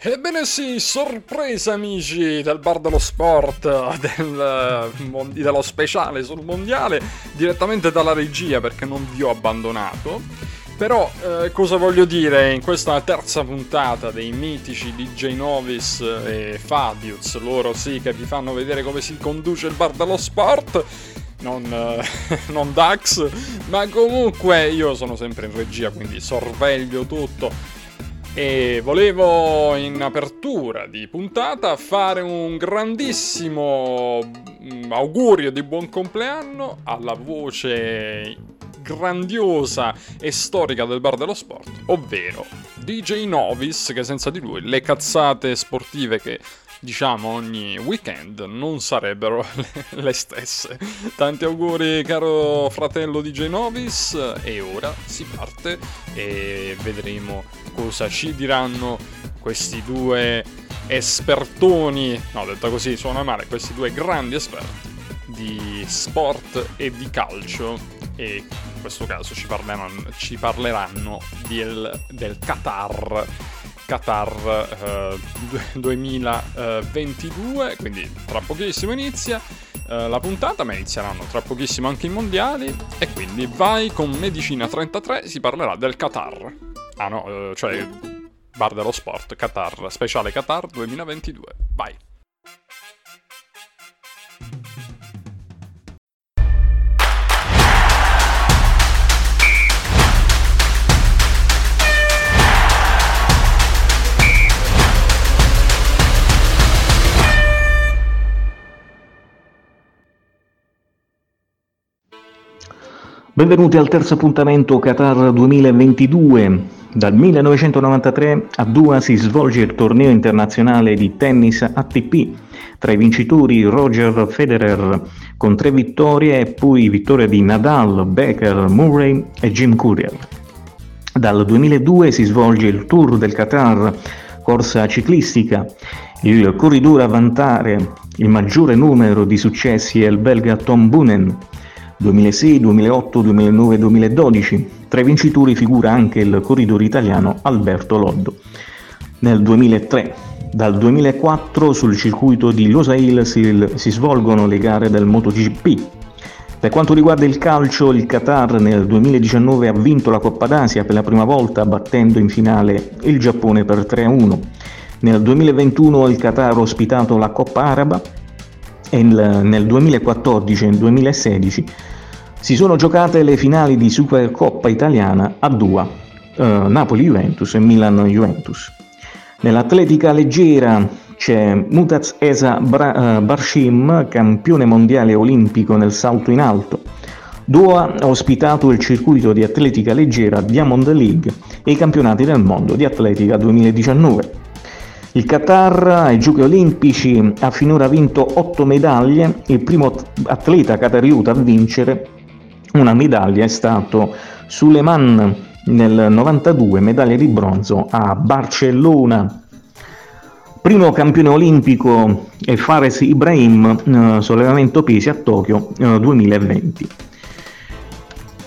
Ebbene sì, sorpresa amici del Bar dello Sport, del, dello speciale sul mondiale, direttamente dalla regia perché non vi ho abbandonato. Però eh, cosa voglio dire in questa terza puntata dei mitici DJ Novis e Fabius, loro sì che vi fanno vedere come si conduce il Bar dello Sport, non, eh, non Dax, ma comunque io sono sempre in regia quindi sorveglio tutto e volevo in apertura di puntata fare un grandissimo mm, augurio di buon compleanno alla voce grandiosa e storica del bar dello sport, ovvero DJ Novis, che senza di lui le cazzate sportive che diciamo ogni weekend non sarebbero le, stesse. Tanti auguri caro fratello DJ Novis e ora si parte e vedremo cosa ci diranno questi due espertoni, no detta così suona male, questi due grandi esperti di sport e di calcio. E in questo caso ci parleranno, ci parleranno del, del Qatar Qatar eh, 2022, quindi tra pochissimo inizia eh, la puntata, ma inizieranno tra pochissimo anche i mondiali e quindi vai con Medicina 33, si parlerà del Qatar. Ah no, eh, cioè Bar dello Sport, Qatar, speciale Qatar 2022. Vai. Benvenuti al terzo appuntamento Qatar 2022. Dal 1993 a Doha si svolge il torneo internazionale di tennis ATP. Tra i vincitori Roger Federer con tre vittorie e poi vittoria di Nadal, Becker, Murray e Jim Courier. Dal 2002 si svolge il Tour del Qatar, corsa ciclistica. Il corridore a vantare il maggiore numero di successi è il belga Tom Boonen 2006, 2008, 2009 e 2012. Tra i vincitori figura anche il corridore italiano Alberto Loddo. Nel 2003, dal 2004 sul circuito di Losail si, si svolgono le gare del MotoGP. Per quanto riguarda il calcio, il Qatar nel 2019 ha vinto la Coppa d'Asia per la prima volta battendo in finale il Giappone per 3-1. Nel 2021 il Qatar ha ospitato la Coppa Araba nel 2014 e nel 2016 si sono giocate le finali di Supercoppa italiana a Dua, eh, Napoli-Juventus e Milan-Juventus. Nell'atletica leggera c'è Mutaz Esa Bra- uh, Barshim, campione mondiale olimpico nel salto in alto. Doha ha ospitato il circuito di atletica leggera Diamond League e i campionati del mondo di atletica 2019. Il Qatar ai Giochi Olimpici ha finora vinto 8 medaglie, il primo atleta qatariuta a vincere una medaglia è stato Suleiman nel 92, medaglia di bronzo a Barcellona. Primo campione olimpico è Fares Ibrahim, eh, sollevamento pesi a Tokyo eh, 2020.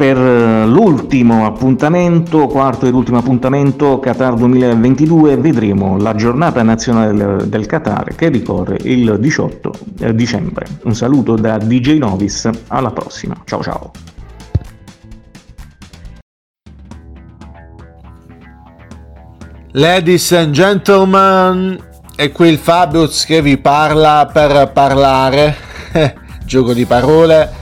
Per eh, l'ultimo appuntamento, quarto ed ultimo appuntamento, Qatar 2022, vedremo la giornata nazionale del, Qatar che ricorre il 18 eh, dicembre. Un saluto da DJ Novis, alla prossima, ciao ciao! Ladies and gentlemen, è qui il Fabius che vi parla per parlare, gioco di parole,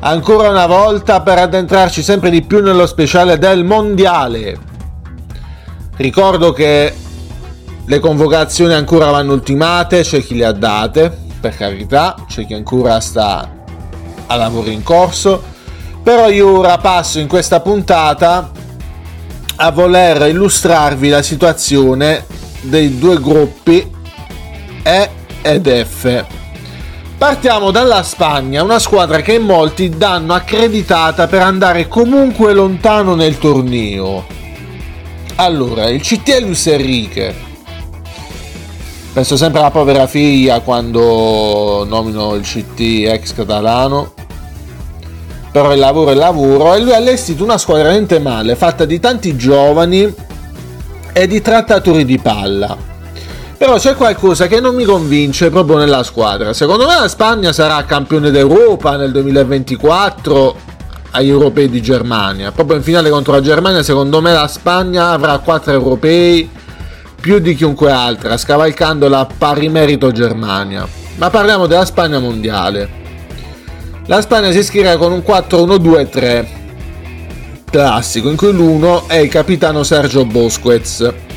ancora una volta per addentrarci sempre di più nello speciale del mondiale. Ricordo che le convocazioni ancora vanno ultimate, c'è chi le ha date, per carità, c'è chi ancora sta a lavoro in corso, però io ora passo in questa puntata a voler illustrarvi la situazione dei due gruppi E ed F. Partiamo dalla Spagna, una squadra che molti danno accreditata per andare comunque lontano nel torneo. Allora, il CT Luis Enrique. Penso sempre alla povera figlia quando nomino il CT ex catalano però il lavoro è lavoro e lui ha allestito una squadra veramente male, fatta di tanti giovani e di trattatori di palla. Però c'è qualcosa che non mi convince proprio nella squadra. Secondo me la Spagna sarà campione d'Europa nel 2024 agli europei di Germania. Proprio in finale contro la Germania, secondo me la Spagna avrà 4 europei più di chiunque altra, scavalcando la pari merito Germania. Ma parliamo della Spagna mondiale. La Spagna si ispira con un 4-1-2-3 classico, in cui l'uno è il capitano Sergio Bosquez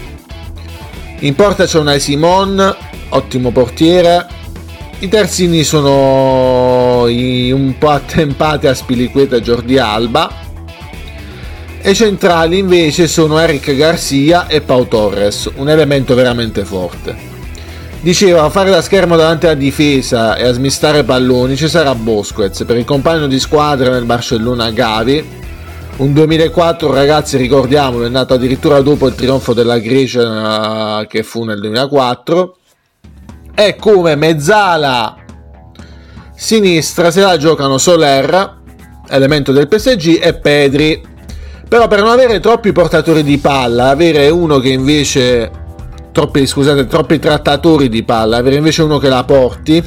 in porta c'è una Simon, ottimo portiere. I terzini sono un po' attempati a Spiliqueta e Jordi Alba. E centrali invece sono Eric Garcia e Pau Torres, un elemento veramente forte. Diceva, a fare da schermo davanti alla difesa e a smistare palloni ci sarà Bosquez, per il compagno di squadra nel Barcellona Gavi un 2004 ragazzi ricordiamolo è nato addirittura dopo il trionfo della Grecia eh, che fu nel 2004 e come mezzala sinistra se la giocano Soler elemento del PSG e Pedri. Però per non avere troppi portatori di palla avere uno che invece troppi scusate troppi trattatori di palla avere invece uno che la porti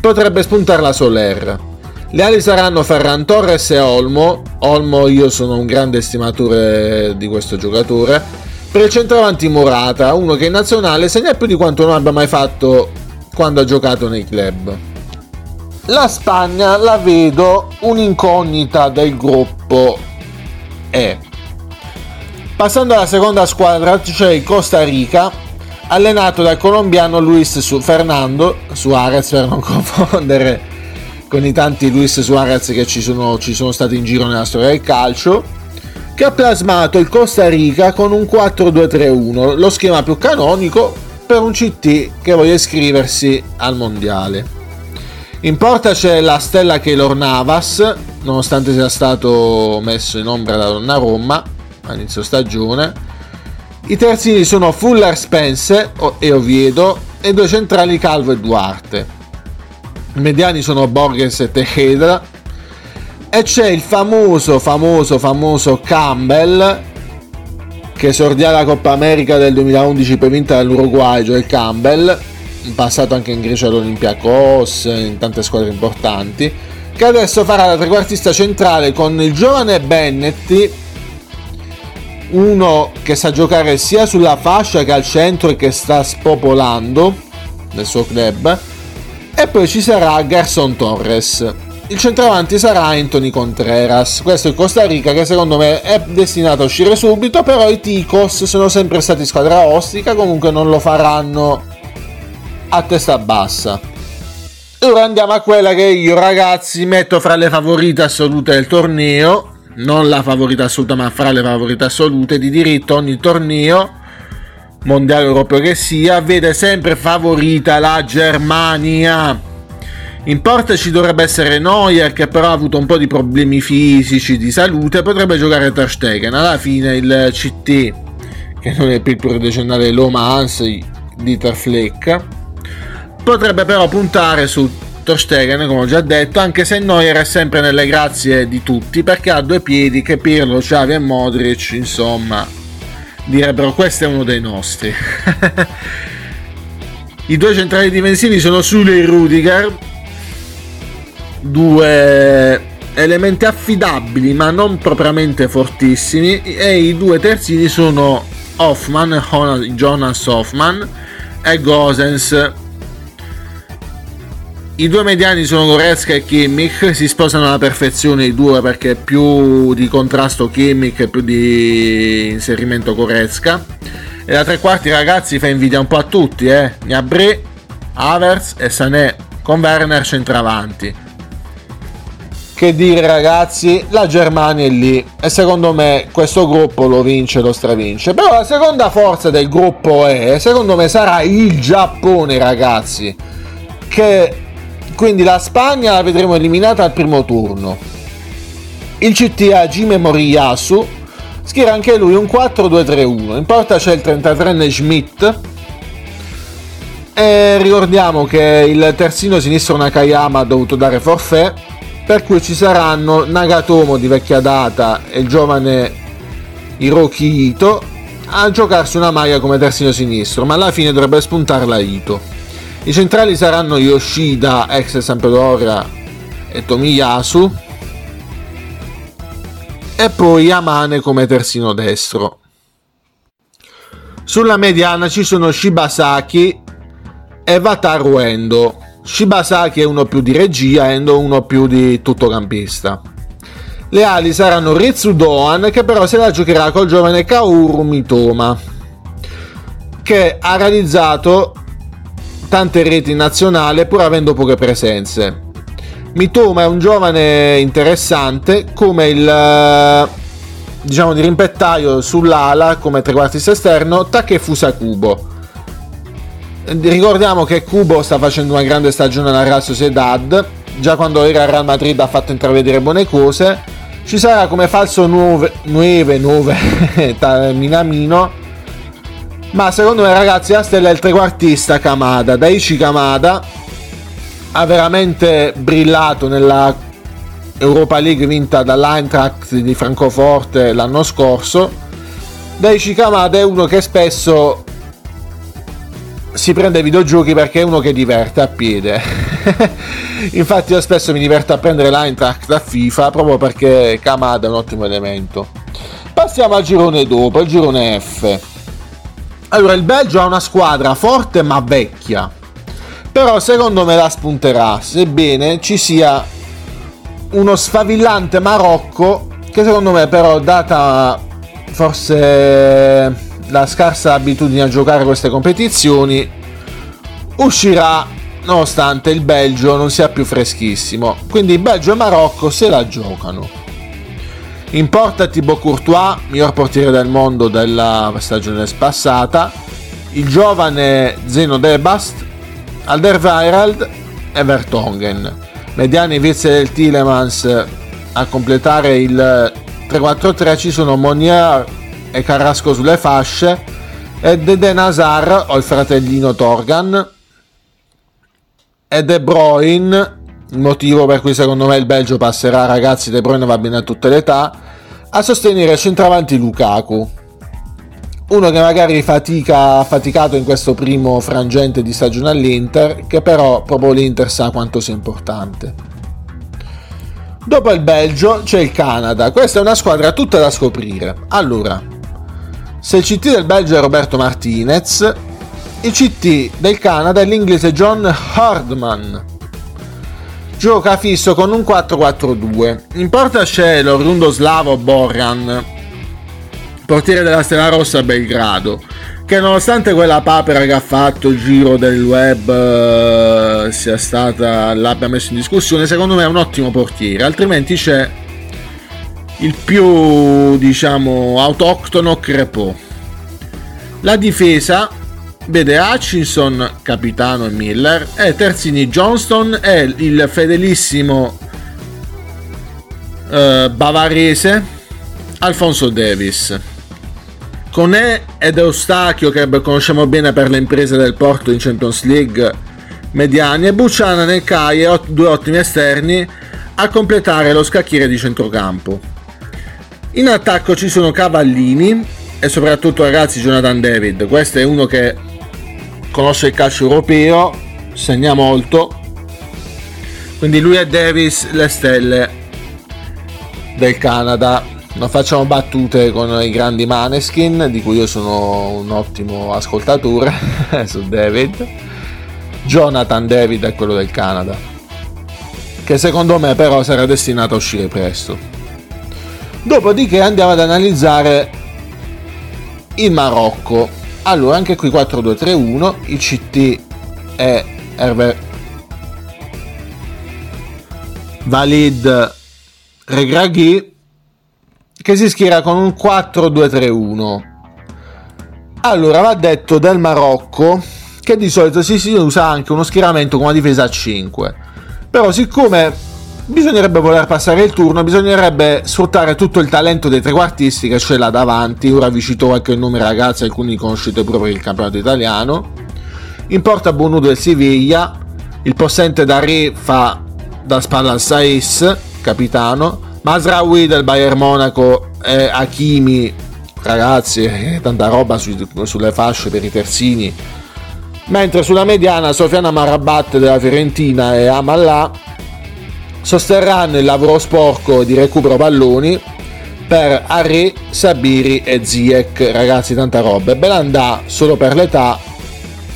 potrebbe spuntare la Soler le ali saranno Ferran Torres e Olmo. Olmo io sono un grande estimatore di questo giocatore. Per il centravanti Morata, uno che in nazionale segna più di quanto non abbia mai fatto quando ha giocato nei club. La Spagna la vedo un'incognita del gruppo E. Passando alla seconda squadra c'è il Costa Rica, allenato dal colombiano Luis Fernando Suarez per non confondere con i tanti Luis Suarez che ci sono, ci sono stati in giro nella storia del calcio, che ha plasmato il Costa Rica con un 4-2-3-1, lo schema più canonico per un CT che voglia iscriversi al mondiale. In porta c'è la stella Keylor Navas, nonostante sia stato messo in ombra da Donnarumma a inizio stagione. I terzini sono Fuller Spence e Oviedo e due centrali Calvo e Duarte. Mediani sono Borges e Tejeda. E c'è il famoso, famoso, famoso Campbell che esordia la Coppa America del 2011 per vinta dall'Uruguay, Joel Campbell, in passato anche in Grecia all'Olympiacos, in tante squadre importanti, che adesso farà la trequartista centrale con il giovane Bennetti, uno che sa giocare sia sulla fascia che al centro e che sta spopolando nel suo club, e poi ci sarà Garson Torres. Il centravanti sarà Anthony Contreras. Questo è Costa Rica che secondo me è destinato a uscire subito, però i Ticos sono sempre stati squadra ostica, comunque non lo faranno a testa bassa. Ora andiamo a quella che io ragazzi metto fra le favorite assolute del torneo, non la favorita assoluta ma fra le favorite assolute di diritto ogni torneo mondiale europeo che sia, vede sempre favorita la Germania. In porta ci dovrebbe essere Neuer che però ha avuto un po' di problemi fisici, di salute, potrebbe giocare Ter. Alla fine il CT, che non è più il pluriodecennale Lomans di Ter potrebbe però puntare su Ter come ho già detto, anche se Neuer è sempre nelle grazie di tutti perché ha due piedi che Pirlo, Xavi e Modric, insomma, direbbero questo è uno dei nostri. I due centrali difensivi sono Sule e Rudiger, due elementi affidabili ma non propriamente fortissimi e i due terzini sono Hoffman, Jonas Hoffman e Gosens i due mediani sono Goretzka e Kimmich, si sposano alla perfezione i due perché più di contrasto Kimmich e più di inserimento Goretzka. E da tre quarti ragazzi fa invidia un po' a tutti, eh. Gnabry, Havertz e Sané con Werner centravanti. Che dire ragazzi, la Germania è lì e secondo me questo gruppo lo vince, lo stravince. Però la seconda forza del gruppo è, secondo me sarà il Giappone ragazzi, che quindi la Spagna la vedremo eliminata al primo turno. Il CTA Jime Moriyasu schiera anche lui un 4-2-3-1. In porta c'è il 33enne Schmidt. E ricordiamo che il terzino sinistro Nakayama ha dovuto dare forfè, per cui ci saranno Nagatomo di vecchia data e il giovane Hiroki Ito a giocarsi una maglia come terzino sinistro, ma alla fine dovrebbe spuntarla Ito. I centrali saranno Yoshida, ex Sampdoria e Tomiyasu e poi Yamane come terzino destro. Sulla mediana ci sono Shibasaki e Wataru Endo. Shibasaki è uno più di regia, Endo uno più di tuttocampista. Le ali saranno Ritsu Doan che però se la giocherà col giovane Kaoru Mitoma che ha realizzato tante reti in nazionale pur avendo poche presenze. Mitoma è un giovane interessante come il diciamo di rimpettaio sull'ala come trequartista esterno Takefusa Kubo. Ricordiamo che Kubo sta facendo una grande stagione alla Real Sociedad, già quando era al Real Madrid ha fatto intravedere buone cose ci sarà come falso 9, 9, 9 Minamino. Ma secondo me ragazzi la è il trequartista Kamada. Daichi Kamada ha veramente brillato nella Europa League vinta dall'Eintracht di Francoforte l'anno scorso. Daichi Kamada è uno che spesso si prende videogiochi perché è uno che diverte a piede. Infatti io spesso mi diverto a prendere l'Eintracht da FIFA proprio perché Kamada è un ottimo elemento. Passiamo al girone dopo, il girone F. Allora, il Belgio ha una squadra forte ma vecchia. Però secondo me la spunterà, sebbene ci sia uno sfavillante Marocco che secondo me però data forse la scarsa abitudine a giocare queste competizioni, uscirà nonostante il Belgio non sia più freschissimo. Quindi Belgio e Marocco se la giocano. In porta Thibaut Courtois, miglior portiere del mondo della stagione passata, il giovane Zeno Debast, Alderweireld e Vertongen. Mediani vice del Tilemans a completare il 3-4-3 ci sono Monier e Carrasco sulle fasce e Dede Nazar o il fratellino Torgan. E De Bruyne motivo per cui secondo me il Belgio passerà ragazzi De Bruyne va bene a tutte le età a sostenere centravanti Lukaku uno che magari fatica, ha faticato in questo primo frangente di stagione all'Inter che però proprio l'Inter sa quanto sia importante Dopo il Belgio c'è il Canada, questa è una squadra tutta da scoprire. Allora, se il CT del Belgio è Roberto Martinez, il CT del Canada è l'inglese John Hardman. Gioca fisso con un 4-4-2. In porta c'è l'Orundoslavo Borran, portiere della Stella Rossa Belgrado, che nonostante quella papera che ha fatto il giro del web eh, sia stata l'abbia messo in discussione, secondo me è un ottimo portiere, altrimenti c'è il più diciamo autoctono crepo. La difesa vede Hutchinson, capitano e Miller, e terzini Johnston e il fedelissimo eh, bavarese Alfonso Davis. Conè ed Eustachio, che conosciamo bene per le imprese del Porto in Champions League mediani, e Buchanan e Kai, due ottimi esterni, a completare lo scacchiere di centrocampo. In attacco ci sono Cavallini e soprattutto ragazzi Jonathan David. Questo è uno che conosce il calcio europeo, segna molto. Quindi lui e Davis le stelle del Canada. Non facciamo battute con i grandi Maneskin, di cui io sono un ottimo ascoltatore su David. Jonathan David è quello del Canada, che secondo me però sarà destinato a uscire presto. Dopodiché andiamo ad analizzare il Marocco. Allora, anche qui 4-2-3-1, il CT è Hervé Valid Regraghi che si schiera con un 4-2-3-1. Allora, va detto del Marocco che di solito si, si usa anche uno schieramento con una difesa a 5. Però siccome bisognerebbe voler passare il turno, bisognerebbe sfruttare tutto il talento dei trequartisti che c'è là davanti. Ora vi cito qualche nome ragazzi, alcuni conoscete pure per il campionato italiano. In porta Bonudo del Siviglia, il possente Dari fa da spalla al Saiz, capitano. Masraoui del Bayern Monaco e Hakimi ragazzi, tanta roba su, sulle fasce per i terzini. Mentre sulla mediana Sofiana Marabat della Fiorentina e Amallà sosterranno il lavoro sporco di recupero palloni per Arri, Sabiri e Ziek. Ragazzi, tanta roba. Belanda solo per l'età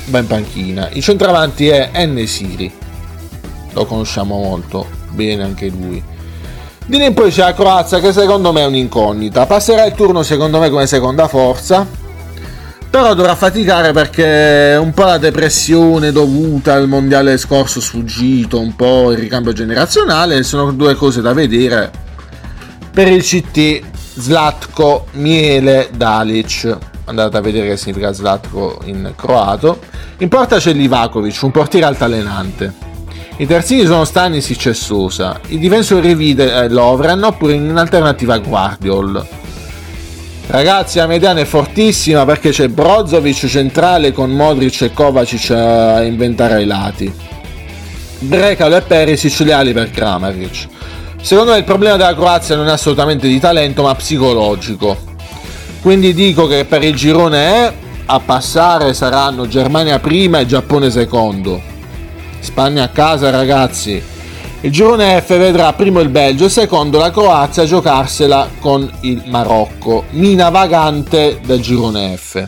va in panchina. Il centravanti è Enesiri. Lo conosciamo molto bene anche lui. Di lì in poi c'è la Croazia che secondo me è un'incognita. Passerà il turno secondo me come seconda forza. Però dovrà faticare perché un po' la depressione dovuta al mondiale scorso sfuggito, un po' il ricambio generazionale, sono due cose da vedere. Per il CT Zlatko Miele Dalic andate a vedere che significa Zlatko in croato. In porta c'è Livakovic, un portiere altalenante. I terzini sono Stanisic e Sosa. I difensori rivide eh, Lovren oppure in alternativa Guardiol. Ragazzi, la mediana è fortissima perché c'è Brozovic centrale con Modric e Kovacic a inventare ai lati. Brekalo e Perisic le ali per Kramaric. Secondo me il problema della Croazia non è assolutamente di talento ma psicologico. Quindi dico che per il girone E a passare saranno Germania prima e Giappone secondo Spagna a casa ragazzi. Il girone F vedrà primo il Belgio e secondo la Croazia giocarsela con il Marocco, mina vagante del girone F.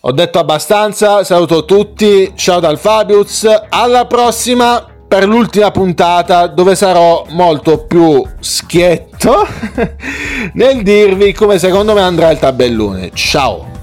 Ho detto abbastanza, saluto tutti, ciao dal Fabius, alla prossima per l'ultima puntata dove sarò molto più schietto nel dirvi come secondo me andrà il tabellone. Ciao!